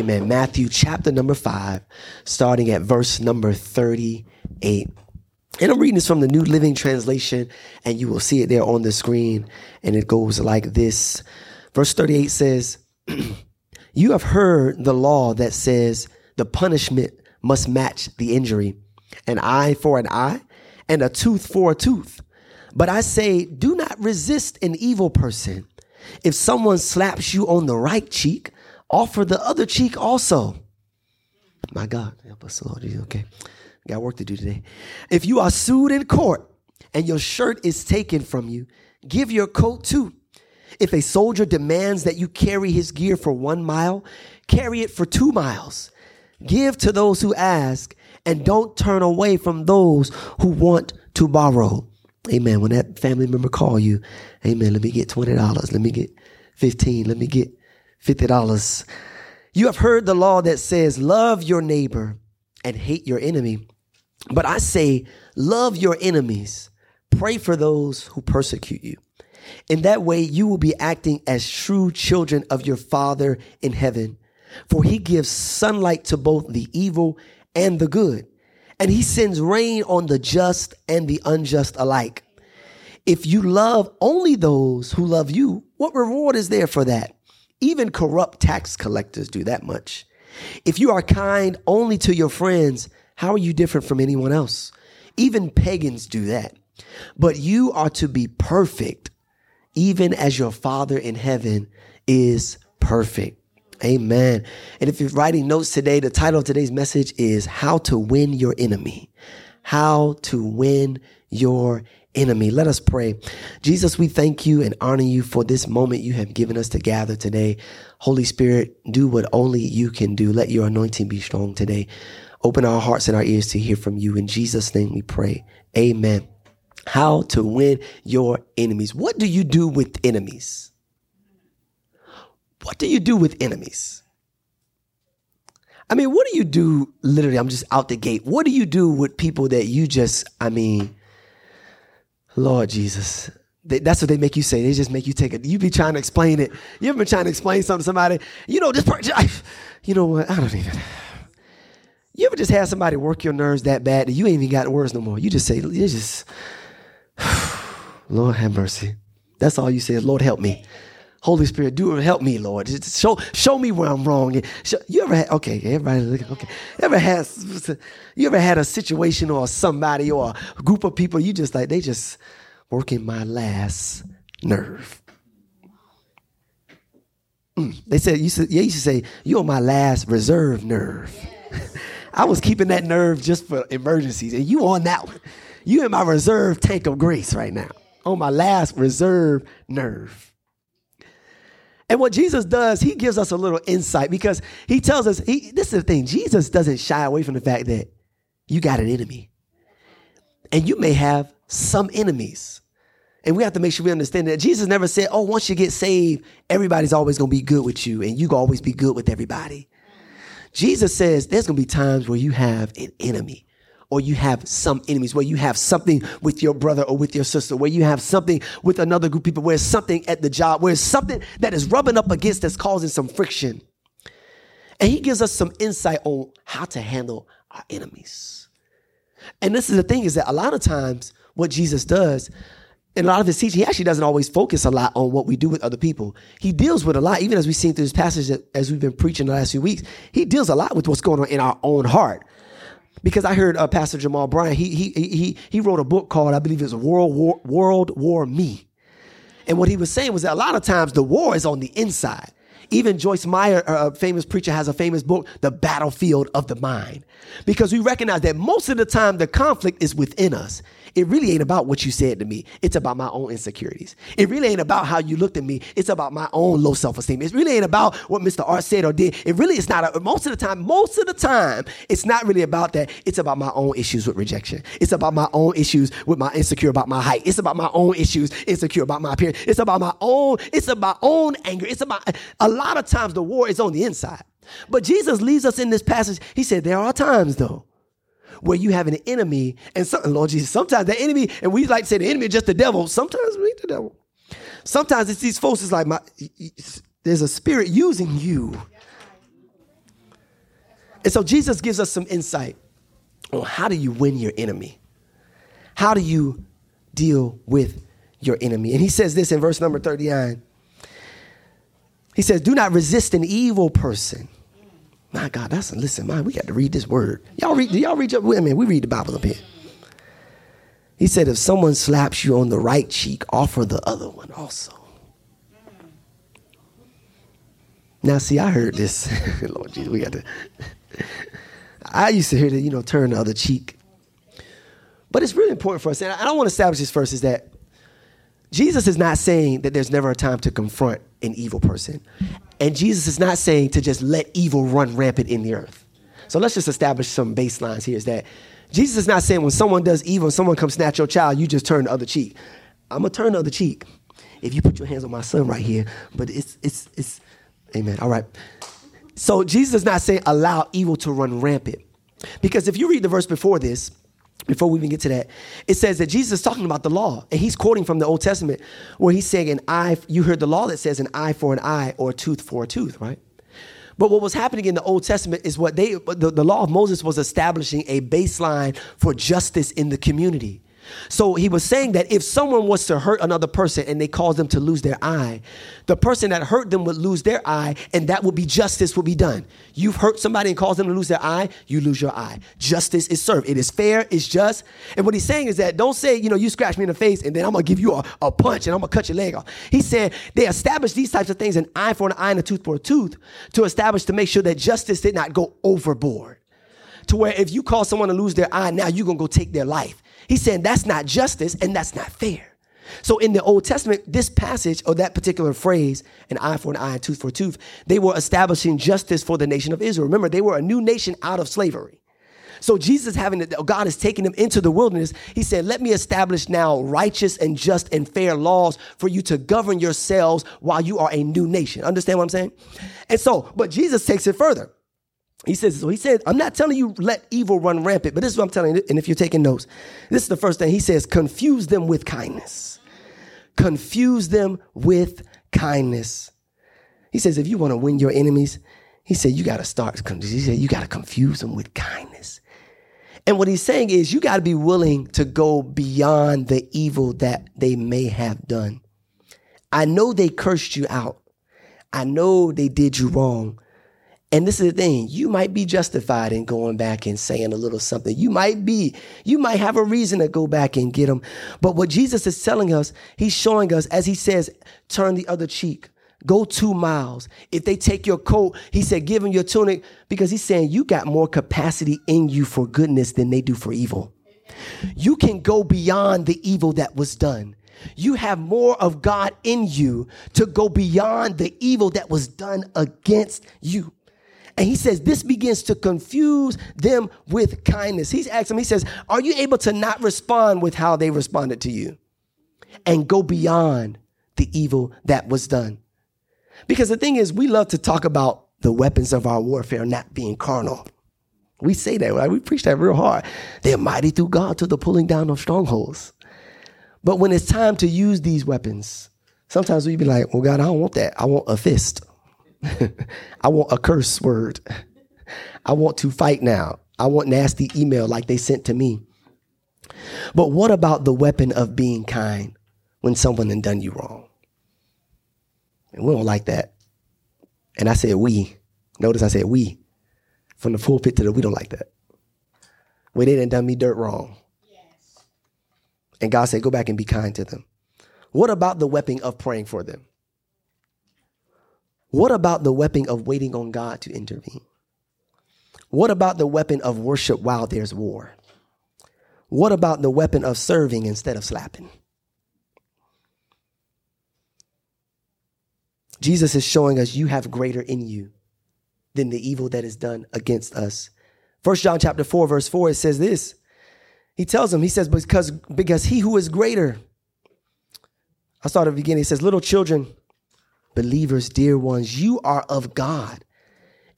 Amen. Matthew chapter number 5, starting at verse number 38. And I'm reading this from the New Living Translation, and you will see it there on the screen. And it goes like this Verse 38 says, You have heard the law that says the punishment must match the injury an eye for an eye and a tooth for a tooth. But I say, do not resist an evil person. If someone slaps you on the right cheek, offer the other cheek also. My God, help us, Lord. Okay, got work to do today. If you are sued in court and your shirt is taken from you, give your coat too. If a soldier demands that you carry his gear for one mile, carry it for two miles. Give to those who ask, and don't turn away from those who want to borrow. Amen. When that family member call you, amen, let me get $20. Let me get 15. Let me get $50. You have heard the law that says, love your neighbor and hate your enemy. But I say, love your enemies. Pray for those who persecute you. In that way, you will be acting as true children of your Father in heaven. For he gives sunlight to both the evil and the good, and he sends rain on the just and the unjust alike. If you love only those who love you, what reward is there for that? Even corrupt tax collectors do that much. If you are kind only to your friends, how are you different from anyone else? Even pagans do that. But you are to be perfect, even as your Father in heaven is perfect. Amen. And if you're writing notes today, the title of today's message is How to Win Your Enemy. How to Win Your Enemy. Let us pray. Jesus, we thank you and honor you for this moment you have given us to gather today. Holy Spirit, do what only you can do. Let your anointing be strong today. Open our hearts and our ears to hear from you. In Jesus' name we pray. Amen. How to win your enemies. What do you do with enemies? What do you do with enemies? I mean, what do you do? Literally, I'm just out the gate. What do you do with people that you just, I mean, Lord Jesus, they, that's what they make you say. They just make you take it. You be trying to explain it. You ever been trying to explain something to somebody? You know, this person, you know what? I don't even. You ever just have somebody work your nerves that bad that you ain't even got words no more? You just say, you just, Lord have mercy. That's all you say is, Lord help me. Holy Spirit, do. Help me, Lord. Show show me where I'm wrong. You ever had, okay, everybody, okay. Ever had, you ever had a situation or somebody or a group of people, you just like, they just working my last nerve. Mm. They said, you said, yeah, you to say, you're my last reserve nerve. I was keeping that nerve just for emergencies, and you on that one. You in my reserve tank of grace right now, on my last reserve nerve. And what Jesus does, he gives us a little insight because he tells us, he, this is the thing, Jesus doesn't shy away from the fact that you got an enemy. And you may have some enemies. And we have to make sure we understand that Jesus never said, oh, once you get saved, everybody's always going to be good with you and you always be good with everybody. Jesus says there's going to be times where you have an enemy or you have some enemies, where you have something with your brother or with your sister, where you have something with another group of people, where something at the job, where something that is rubbing up against that's causing some friction. And he gives us some insight on how to handle our enemies. And this is the thing is that a lot of times what Jesus does, in a lot of his teaching, he actually doesn't always focus a lot on what we do with other people. He deals with a lot, even as we've seen through this passage as we've been preaching the last few weeks, he deals a lot with what's going on in our own heart because I heard uh, Pastor Jamal Bryant. He he he he wrote a book called I believe it's World War World War Me, and what he was saying was that a lot of times the war is on the inside. Even Joyce Meyer, a famous preacher, has a famous book, The Battlefield of the Mind, because we recognize that most of the time the conflict is within us. It really ain't about what you said to me. It's about my own insecurities. It really ain't about how you looked at me. It's about my own low self-esteem. It really ain't about what Mr. Art said or did. It really is not. A, most of the time, most of the time, it's not really about that. It's about my own issues with rejection. It's about my own issues with my insecure about my height. It's about my own issues insecure about my appearance. It's about my own. It's about my own anger. It's about a lot of times the war is on the inside. But Jesus leaves us in this passage. He said there are times though where you have an enemy and some, Lord Jesus, sometimes the enemy, and we like to say the enemy is just the devil. Sometimes we the devil. Sometimes it's these folks, it's like my, there's a spirit using you. And so Jesus gives us some insight on how do you win your enemy? How do you deal with your enemy? And he says this in verse number 39. He says, Do not resist an evil person. My God, that's a listen, man. We got to read this word. Y'all read, do y'all read up with me? We read the Bible up here. He said, if someone slaps you on the right cheek, offer the other one also. Now, see, I heard this. Lord Jesus, we got to. I used to hear that, you know, turn the other cheek. But it's really important for us. And I don't want to establish this first is that Jesus is not saying that there's never a time to confront an evil person. And Jesus is not saying to just let evil run rampant in the earth. So let's just establish some baselines here is that Jesus is not saying when someone does evil, someone comes snatch your child, you just turn the other cheek. I'm gonna turn the other cheek if you put your hands on my son right here. But it's it's it's amen. All right. So Jesus is not saying allow evil to run rampant. Because if you read the verse before this, before we even get to that, it says that Jesus is talking about the law, and he's quoting from the Old Testament where he's saying an eye, you heard the law that says an eye for an eye or a tooth for a tooth, right? But what was happening in the Old Testament is what they, the, the law of Moses was establishing a baseline for justice in the community. So he was saying that if someone was to hurt another person and they caused them to lose their eye, the person that hurt them would lose their eye, and that would be justice would be done. You've hurt somebody and caused them to lose their eye, you lose your eye. Justice is served. It is fair, it's just. And what he's saying is that don't say, you know, you scratch me in the face and then I'm gonna give you a, a punch and I'm gonna cut your leg off. He said they established these types of things, an eye for an eye and a tooth for a tooth, to establish to make sure that justice did not go overboard. To where if you cause someone to lose their eye, now you're gonna go take their life. He's saying that's not justice and that's not fair. So in the Old Testament, this passage or that particular phrase, an eye for an eye, a tooth for a tooth, they were establishing justice for the nation of Israel. Remember, they were a new nation out of slavery. So Jesus having God is taking them into the wilderness. He said, "Let me establish now righteous and just and fair laws for you to govern yourselves while you are a new nation." Understand what I'm saying? And so, but Jesus takes it further. He says, so he said, I'm not telling you let evil run rampant, but this is what I'm telling you. And if you're taking notes, this is the first thing. He says, confuse them with kindness. Confuse them with kindness. He says, if you want to win your enemies, he said, you got to start, he said, you got to confuse them with kindness. And what he's saying is, you got to be willing to go beyond the evil that they may have done. I know they cursed you out. I know they did you wrong. And this is the thing, you might be justified in going back and saying a little something. You might be, you might have a reason to go back and get them. But what Jesus is telling us, he's showing us, as he says, turn the other cheek. Go two miles. If they take your coat, he said, give them your tunic because he's saying you got more capacity in you for goodness than they do for evil. You can go beyond the evil that was done. You have more of God in you to go beyond the evil that was done against you. And he says, this begins to confuse them with kindness. He's asking, them, he says, Are you able to not respond with how they responded to you and go beyond the evil that was done? Because the thing is, we love to talk about the weapons of our warfare not being carnal. We say that, right? We preach that real hard. They're mighty through God to the pulling down of strongholds. But when it's time to use these weapons, sometimes we be like, well, God, I don't want that. I want a fist. I want a curse word. I want to fight now. I want nasty email like they sent to me. But what about the weapon of being kind when someone had done you wrong? And we don't like that. And I said we. Notice I said we. From the pulpit to the we don't like that. When they didn't done me dirt wrong. Yes. And God said, go back and be kind to them. What about the weapon of praying for them? What about the weapon of waiting on God to intervene? What about the weapon of worship while there's war? What about the weapon of serving instead of slapping? Jesus is showing us you have greater in you than the evil that is done against us. First John chapter 4 verse 4 it says this. He tells him he says because because he who is greater I started at the beginning. He says, Little children, Believers, dear ones, you are of God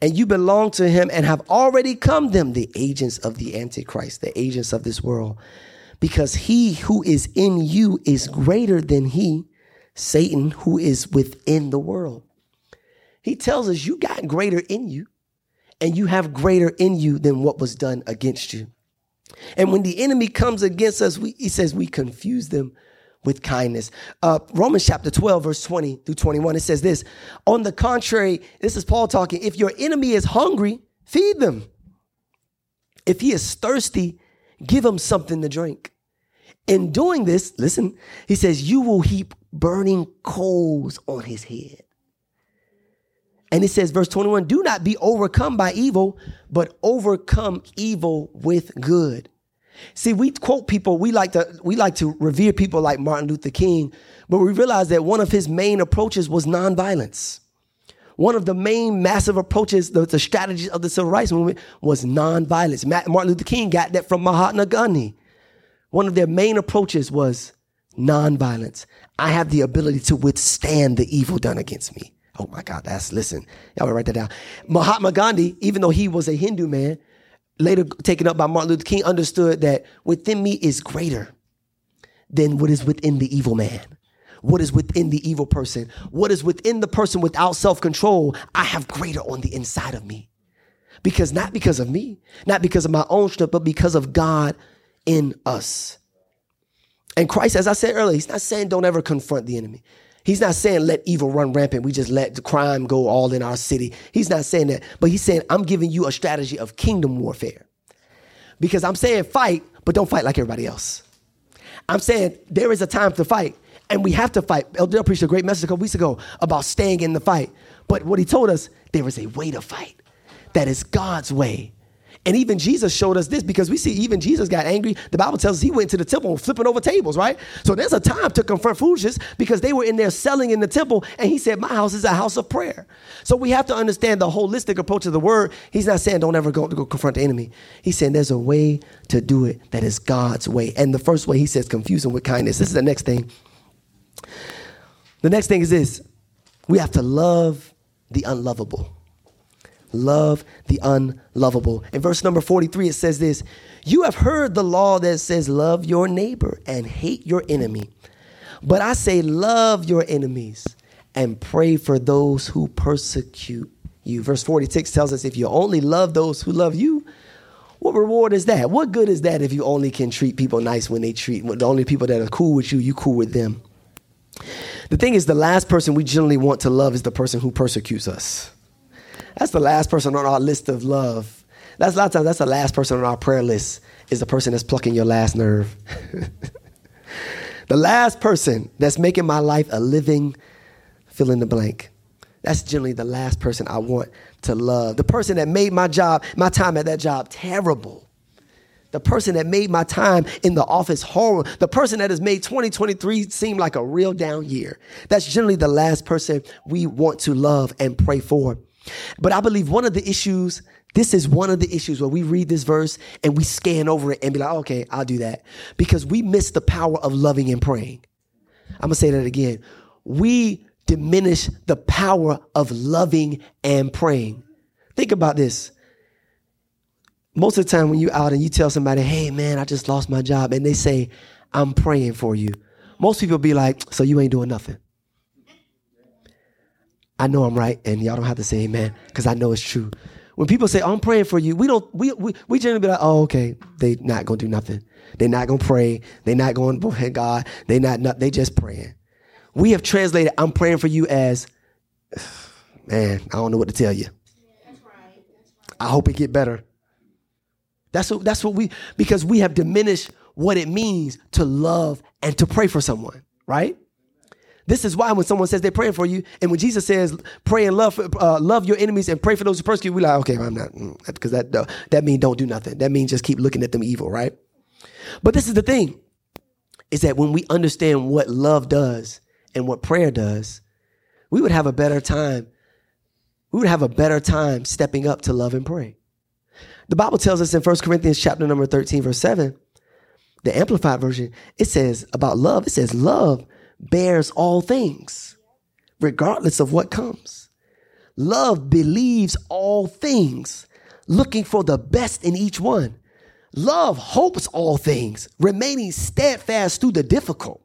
and you belong to him and have already come them, the agents of the Antichrist, the agents of this world. Because he who is in you is greater than he, Satan, who is within the world. He tells us you got greater in you. and you have greater in you than what was done against you. And when the enemy comes against us, we, he says we confuse them with kindness. Uh, Romans chapter 12, verse 20 through 21, it says this On the contrary, this is Paul talking. If your enemy is hungry, feed them. If he is thirsty, give him something to drink. In doing this, listen, he says, you will heap burning coals on his head. And it says, verse 21 do not be overcome by evil, but overcome evil with good. See, we quote people, we like to we like to revere people like Martin Luther King, but we realize that one of his main approaches was nonviolence. One of the main massive approaches, the, the strategies of the civil rights movement was nonviolence. Martin Luther King got that from Mahatma Gandhi. One of their main approaches was nonviolence. I have the ability to withstand the evil done against me. Oh my God, that's listen. Y'all write that down. Mahatma Gandhi, even though he was a Hindu man, later taken up by Martin Luther King, understood that within me is greater than what is within the evil man. What is within the evil person? What is within the person without self control? I have greater on the inside of me. Because not because of me, not because of my own strength, but because of God in us. And Christ, as I said earlier, he's not saying don't ever confront the enemy. He's not saying let evil run rampant. We just let the crime go all in our city. He's not saying that. But he's saying, I'm giving you a strategy of kingdom warfare. Because I'm saying fight, but don't fight like everybody else. I'm saying there is a time to fight, and we have to fight. Elder preached a great message a couple weeks ago about staying in the fight. But what he told us, there is a way to fight. That is God's way. And even Jesus showed us this because we see even Jesus got angry. The Bible tells us he went to the temple flipping over tables, right? So there's a time to confront foolishness because they were in there selling in the temple and he said, My house is a house of prayer. So we have to understand the holistic approach of the word. He's not saying don't ever go go confront the enemy. He's saying there's a way to do it that is God's way. And the first way he says confuse them with kindness. This is the next thing. The next thing is this we have to love the unlovable love the unlovable. In verse number 43, it says this You have heard the law that says, Love your neighbor and hate your enemy. But I say, Love your enemies and pray for those who persecute you. Verse 46 tells us, If you only love those who love you, what reward is that? What good is that if you only can treat people nice when they treat the only people that are cool with you, you cool with them? The thing is, the last person we generally want to love is the person who persecutes us. That's the last person on our list of love. That's a lot of times that's the last person on our prayer list is the person that's plucking your last nerve. the last person that's making my life a living fill in the blank. That's generally the last person I want to love. The person that made my job, my time at that job terrible. The person that made my time in the office horrible. The person that has made 2023 seem like a real down year. That's generally the last person we want to love and pray for. But I believe one of the issues, this is one of the issues where we read this verse and we scan over it and be like, okay, I'll do that. Because we miss the power of loving and praying. I'm gonna say that again. We diminish the power of loving and praying. Think about this. Most of the time when you're out and you tell somebody, hey man, I just lost my job, and they say, I'm praying for you. Most people be like, so you ain't doing nothing. I know I'm right, and y'all don't have to say amen because I know it's true. When people say, I'm praying for you, we don't we we, we generally be like, oh, okay, they not gonna do nothing. They're not gonna pray. They're not going to God. They not, not they just praying. We have translated I'm praying for you as man, I don't know what to tell you. I hope it get better. That's what that's what we because we have diminished what it means to love and to pray for someone, right? This is why when someone says they're praying for you, and when Jesus says pray and love, uh, love your enemies and pray for those who persecute, we're like, okay, I'm not, because mm, that uh, that means don't do nothing. That means just keep looking at them evil, right? But this is the thing, is that when we understand what love does and what prayer does, we would have a better time. We would have a better time stepping up to love and pray. The Bible tells us in 1 Corinthians chapter number 13, verse 7, the Amplified version, it says about love, it says, love bears all things, regardless of what comes. Love believes all things, looking for the best in each one. Love hopes all things, remaining steadfast through the difficult.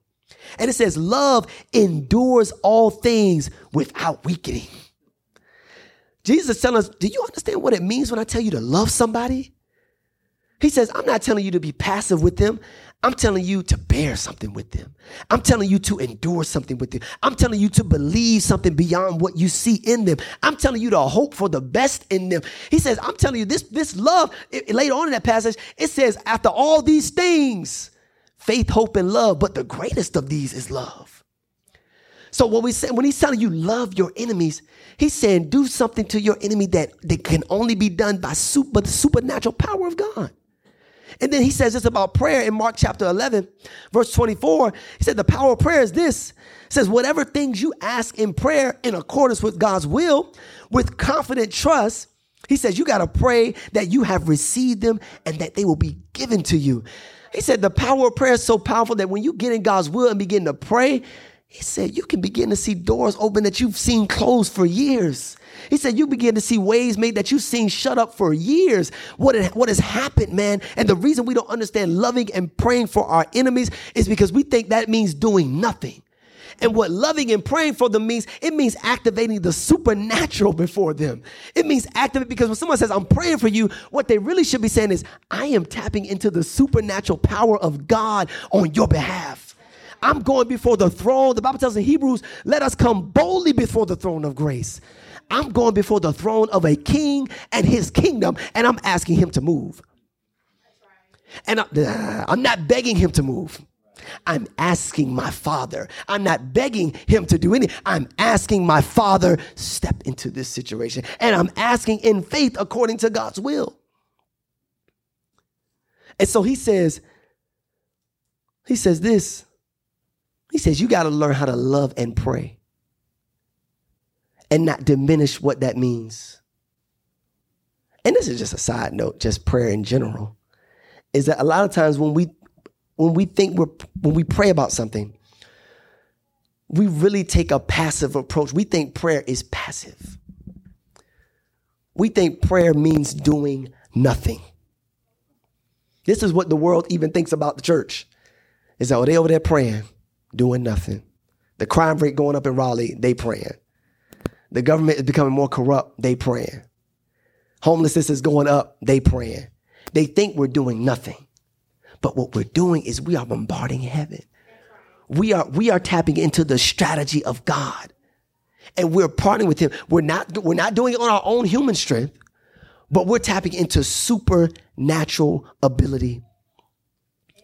And it says, love endures all things without weakening. Jesus is telling us, do you understand what it means when I tell you to love somebody? He says, I'm not telling you to be passive with them. I'm telling you to bear something with them. I'm telling you to endure something with them. I'm telling you to believe something beyond what you see in them. I'm telling you to hope for the best in them. He says, I'm telling you this, this love, it, later on in that passage, it says, after all these things, faith, hope, and love, but the greatest of these is love. So what we say, when he's telling you love your enemies, he's saying do something to your enemy that, that can only be done by super, the supernatural power of God. And then he says this about prayer in Mark chapter 11, verse 24. He said, The power of prayer is this. It says, Whatever things you ask in prayer in accordance with God's will, with confident trust, he says, You got to pray that you have received them and that they will be given to you. He said, The power of prayer is so powerful that when you get in God's will and begin to pray, he said, You can begin to see doors open that you've seen closed for years. He said, You begin to see ways made that you've seen shut up for years. What, what has happened, man? And the reason we don't understand loving and praying for our enemies is because we think that means doing nothing. And what loving and praying for them means, it means activating the supernatural before them. It means activate because when someone says, I'm praying for you, what they really should be saying is, I am tapping into the supernatural power of God on your behalf. I'm going before the throne. The Bible tells in Hebrews, let us come boldly before the throne of grace. I'm going before the throne of a king and his kingdom, and I'm asking him to move. And uh, I'm not begging him to move. I'm asking my father. I'm not begging him to do anything. I'm asking my father, step into this situation. And I'm asking in faith according to God's will. And so he says, he says this. He says, you got to learn how to love and pray and not diminish what that means. And this is just a side note, just prayer in general, is that a lot of times when we when we think we're when we pray about something, we really take a passive approach. We think prayer is passive. We think prayer means doing nothing. This is what the world even thinks about the church. Is that oh, they over there praying, doing nothing. The crime rate going up in Raleigh, they praying. The government is becoming more corrupt. They praying. Homelessness is going up. They praying. They think we're doing nothing. But what we're doing is we are bombarding heaven. We are, we are tapping into the strategy of God. And we're partnering with him. We're not, we're not doing it on our own human strength, but we're tapping into supernatural ability,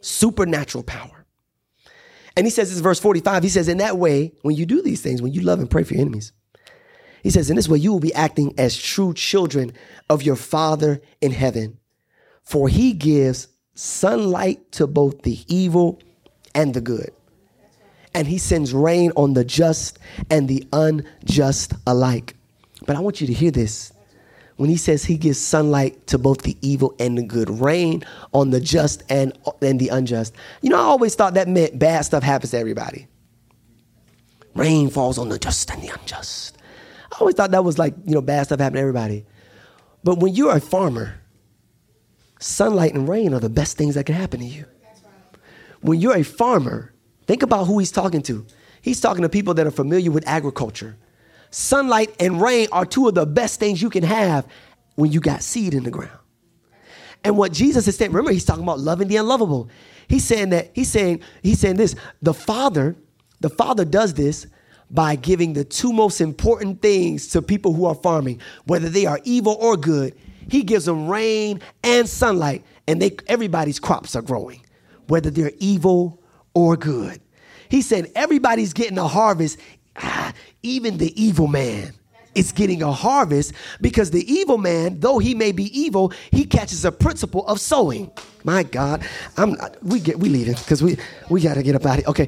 supernatural power. And he says this verse 45, he says, in that way, when you do these things, when you love and pray for your enemies, he says, in this way, you will be acting as true children of your Father in heaven. For he gives sunlight to both the evil and the good. And he sends rain on the just and the unjust alike. But I want you to hear this. When he says he gives sunlight to both the evil and the good, rain on the just and, and the unjust. You know, I always thought that meant bad stuff happens to everybody. Rain falls on the just and the unjust. I always thought that was like, you know, bad stuff happening to everybody. But when you're a farmer, sunlight and rain are the best things that can happen to you. When you're a farmer, think about who he's talking to. He's talking to people that are familiar with agriculture. Sunlight and rain are two of the best things you can have when you got seed in the ground. And what Jesus is saying, remember, he's talking about loving the unlovable. He's saying that, he's saying, he's saying this, the Father, the Father does this by giving the two most important things to people who are farming, whether they are evil or good. He gives them rain and sunlight, and they everybody's crops are growing, whether they're evil or good. He said everybody's getting a harvest, ah, even the evil man is getting a harvest because the evil man, though he may be evil, he catches a principle of sowing. My God, I'm we get we leaving because we we got to get up out of here. Okay,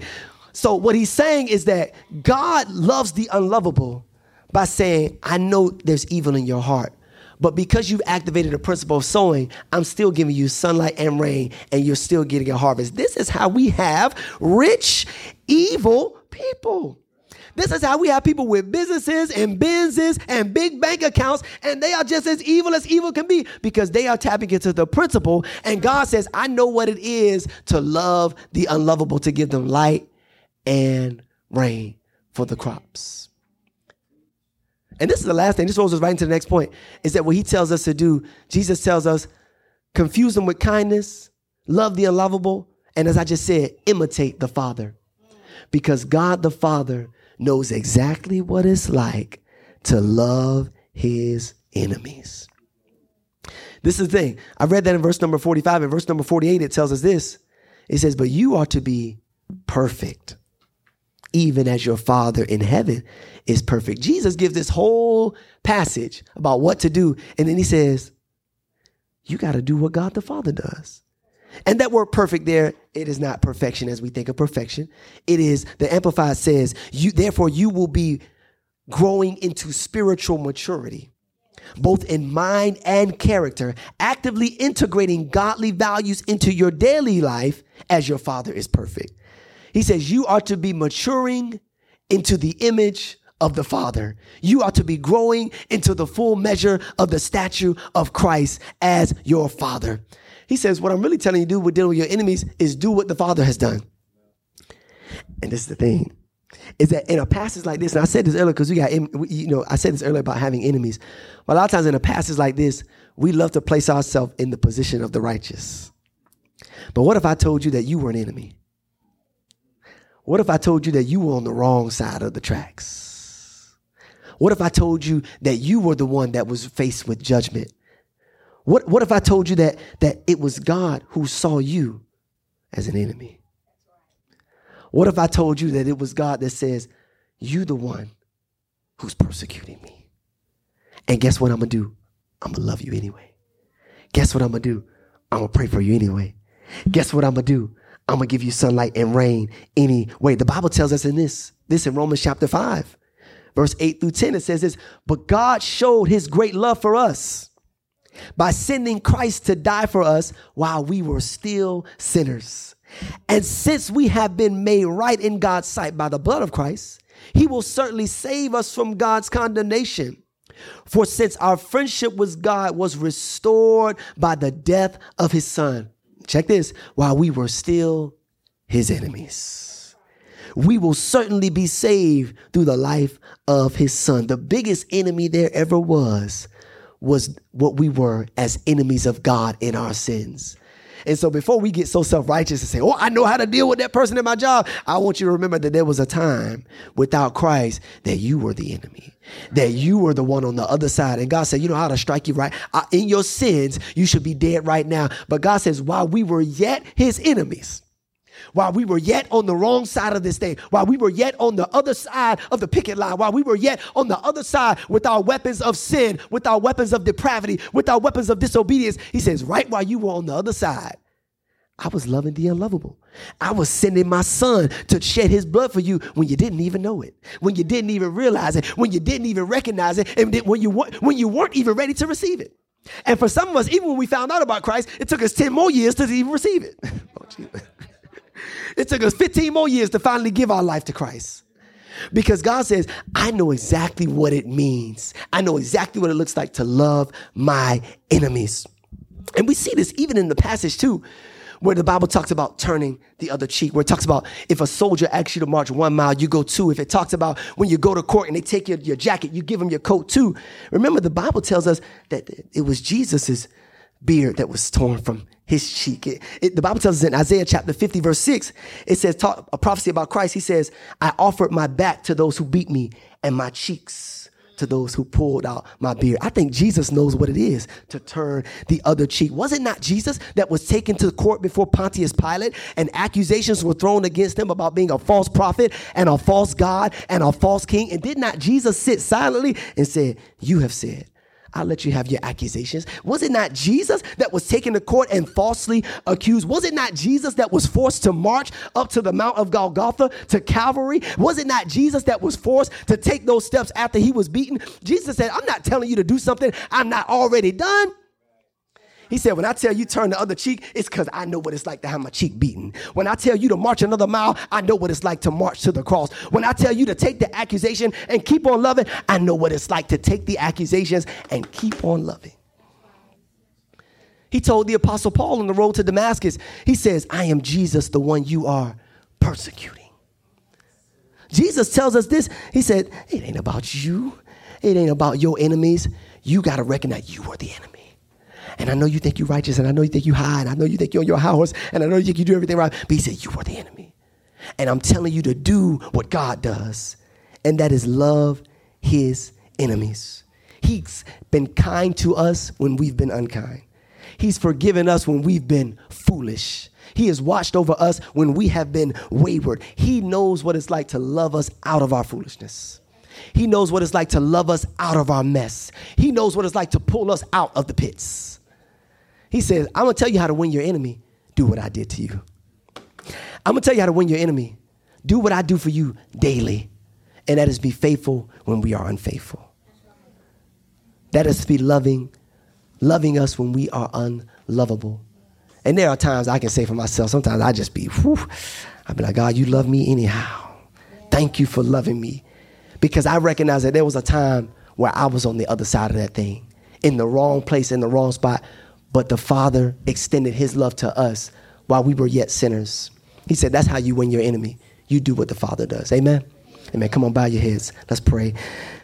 so what he's saying is that God loves the unlovable by saying, I know there's evil in your heart. But because you've activated the principle of sowing, I'm still giving you sunlight and rain, and you're still getting a harvest. This is how we have rich, evil people. This is how we have people with businesses and businesses and big bank accounts, and they are just as evil as evil can be because they are tapping into the principle. And God says, I know what it is to love the unlovable, to give them light and rain for the crops. And this is the last thing. This rolls us right into the next point. Is that what he tells us to do? Jesus tells us, confuse them with kindness, love the unlovable, and as I just said, imitate the Father. Because God the Father knows exactly what it's like to love his enemies. This is the thing. I read that in verse number 45. In verse number 48, it tells us this. It says, But you are to be perfect, even as your Father in heaven is perfect. Jesus gives this whole passage about what to do. And then he says, You got to do what God the Father does. And that word perfect there, it is not perfection as we think of perfection. It is, the Amplified says, you, therefore you will be growing into spiritual maturity, both in mind and character, actively integrating godly values into your daily life as your Father is perfect. He says, you are to be maturing into the image of the Father. You are to be growing into the full measure of the statue of Christ as your Father. He says, What I'm really telling you to do with dealing with your enemies is do what the Father has done. And this is the thing is that in a passage like this, and I said this earlier because we got, you know, I said this earlier about having enemies. But a lot of times in a passage like this, we love to place ourselves in the position of the righteous. But what if I told you that you were an enemy? What if I told you that you were on the wrong side of the tracks? What if I told you that you were the one that was faced with judgment? What, what if I told you that, that it was God who saw you as an enemy? What if I told you that it was God that says, You the one who's persecuting me? And guess what I'm gonna do? I'm gonna love you anyway. Guess what I'm gonna do? I'm gonna pray for you anyway. Guess what I'm gonna do? I'm gonna give you sunlight and rain anyway. The Bible tells us in this, this in Romans chapter 5, verse 8 through 10, it says this, but God showed his great love for us by sending Christ to die for us while we were still sinners. And since we have been made right in God's sight by the blood of Christ, he will certainly save us from God's condemnation. For since our friendship with God was restored by the death of his son, check this, while we were still his enemies. We will certainly be saved through the life of his son. The biggest enemy there ever was was what we were as enemies of God in our sins. And so before we get so self-righteous and say, oh, I know how to deal with that person in my job, I want you to remember that there was a time without Christ that you were the enemy, that you were the one on the other side. And God said, you know how to strike you right. In your sins, you should be dead right now. But God says, while we were yet his enemies, while we were yet on the wrong side of this thing, while we were yet on the other side of the picket line, while we were yet on the other side with our weapons of sin, with our weapons of depravity, with our weapons of disobedience, he says, right while you were on the other side, I was loving the unlovable. I was sending my son to shed his blood for you when you didn't even know it, when you didn't even realize it, when you didn't even recognize it, and when you, when you weren't even ready to receive it. And for some of us, even when we found out about Christ, it took us 10 more years to even receive it. oh, it took us 15 more years to finally give our life to Christ. Because God says, I know exactly what it means. I know exactly what it looks like to love my enemies. And we see this even in the passage too, where the Bible talks about turning the other cheek, where it talks about if a soldier asks you to march one mile, you go two. If it talks about when you go to court and they take your, your jacket, you give them your coat too. Remember, the Bible tells us that it was Jesus's beard that was torn from his cheek. It, it, the Bible tells us in Isaiah chapter 50, verse 6, it says, talk, a prophecy about Christ. He says, I offered my back to those who beat me and my cheeks to those who pulled out my beard. I think Jesus knows what it is to turn the other cheek. Was it not Jesus that was taken to court before Pontius Pilate and accusations were thrown against him about being a false prophet and a false God and a false king? And did not Jesus sit silently and say, You have said, I'll let you have your accusations. Was it not Jesus that was taken to court and falsely accused? Was it not Jesus that was forced to march up to the Mount of Golgotha to Calvary? Was it not Jesus that was forced to take those steps after he was beaten? Jesus said, I'm not telling you to do something I'm not already done. He said, When I tell you turn the other cheek, it's because I know what it's like to have my cheek beaten. When I tell you to march another mile, I know what it's like to march to the cross. When I tell you to take the accusation and keep on loving, I know what it's like to take the accusations and keep on loving. He told the Apostle Paul on the road to Damascus, He says, I am Jesus, the one you are persecuting. Jesus tells us this. He said, It ain't about you. It ain't about your enemies. You got to recognize you are the enemy. And I know you think you're righteous, and I know you think you're high, and I know you think you're on your house, and I know you think you do everything right. But he said, You are the enemy. And I'm telling you to do what God does, and that is love his enemies. He's been kind to us when we've been unkind. He's forgiven us when we've been foolish. He has watched over us when we have been wayward. He knows what it's like to love us out of our foolishness. He knows what it's like to love us out of our mess. He knows what it's like to pull us out of the pits. He says, I'm going to tell you how to win your enemy. Do what I did to you. I'm going to tell you how to win your enemy. Do what I do for you daily. And that is be faithful when we are unfaithful. That is to be loving, loving us when we are unlovable. And there are times I can say for myself, sometimes I just be, whew, I be like, God, you love me anyhow. Thank you for loving me. Because I recognize that there was a time where I was on the other side of that thing, in the wrong place, in the wrong spot. But the Father extended his love to us while we were yet sinners. He said, That's how you win your enemy. You do what the Father does. Amen. Amen. Come on, bow your heads. Let's pray.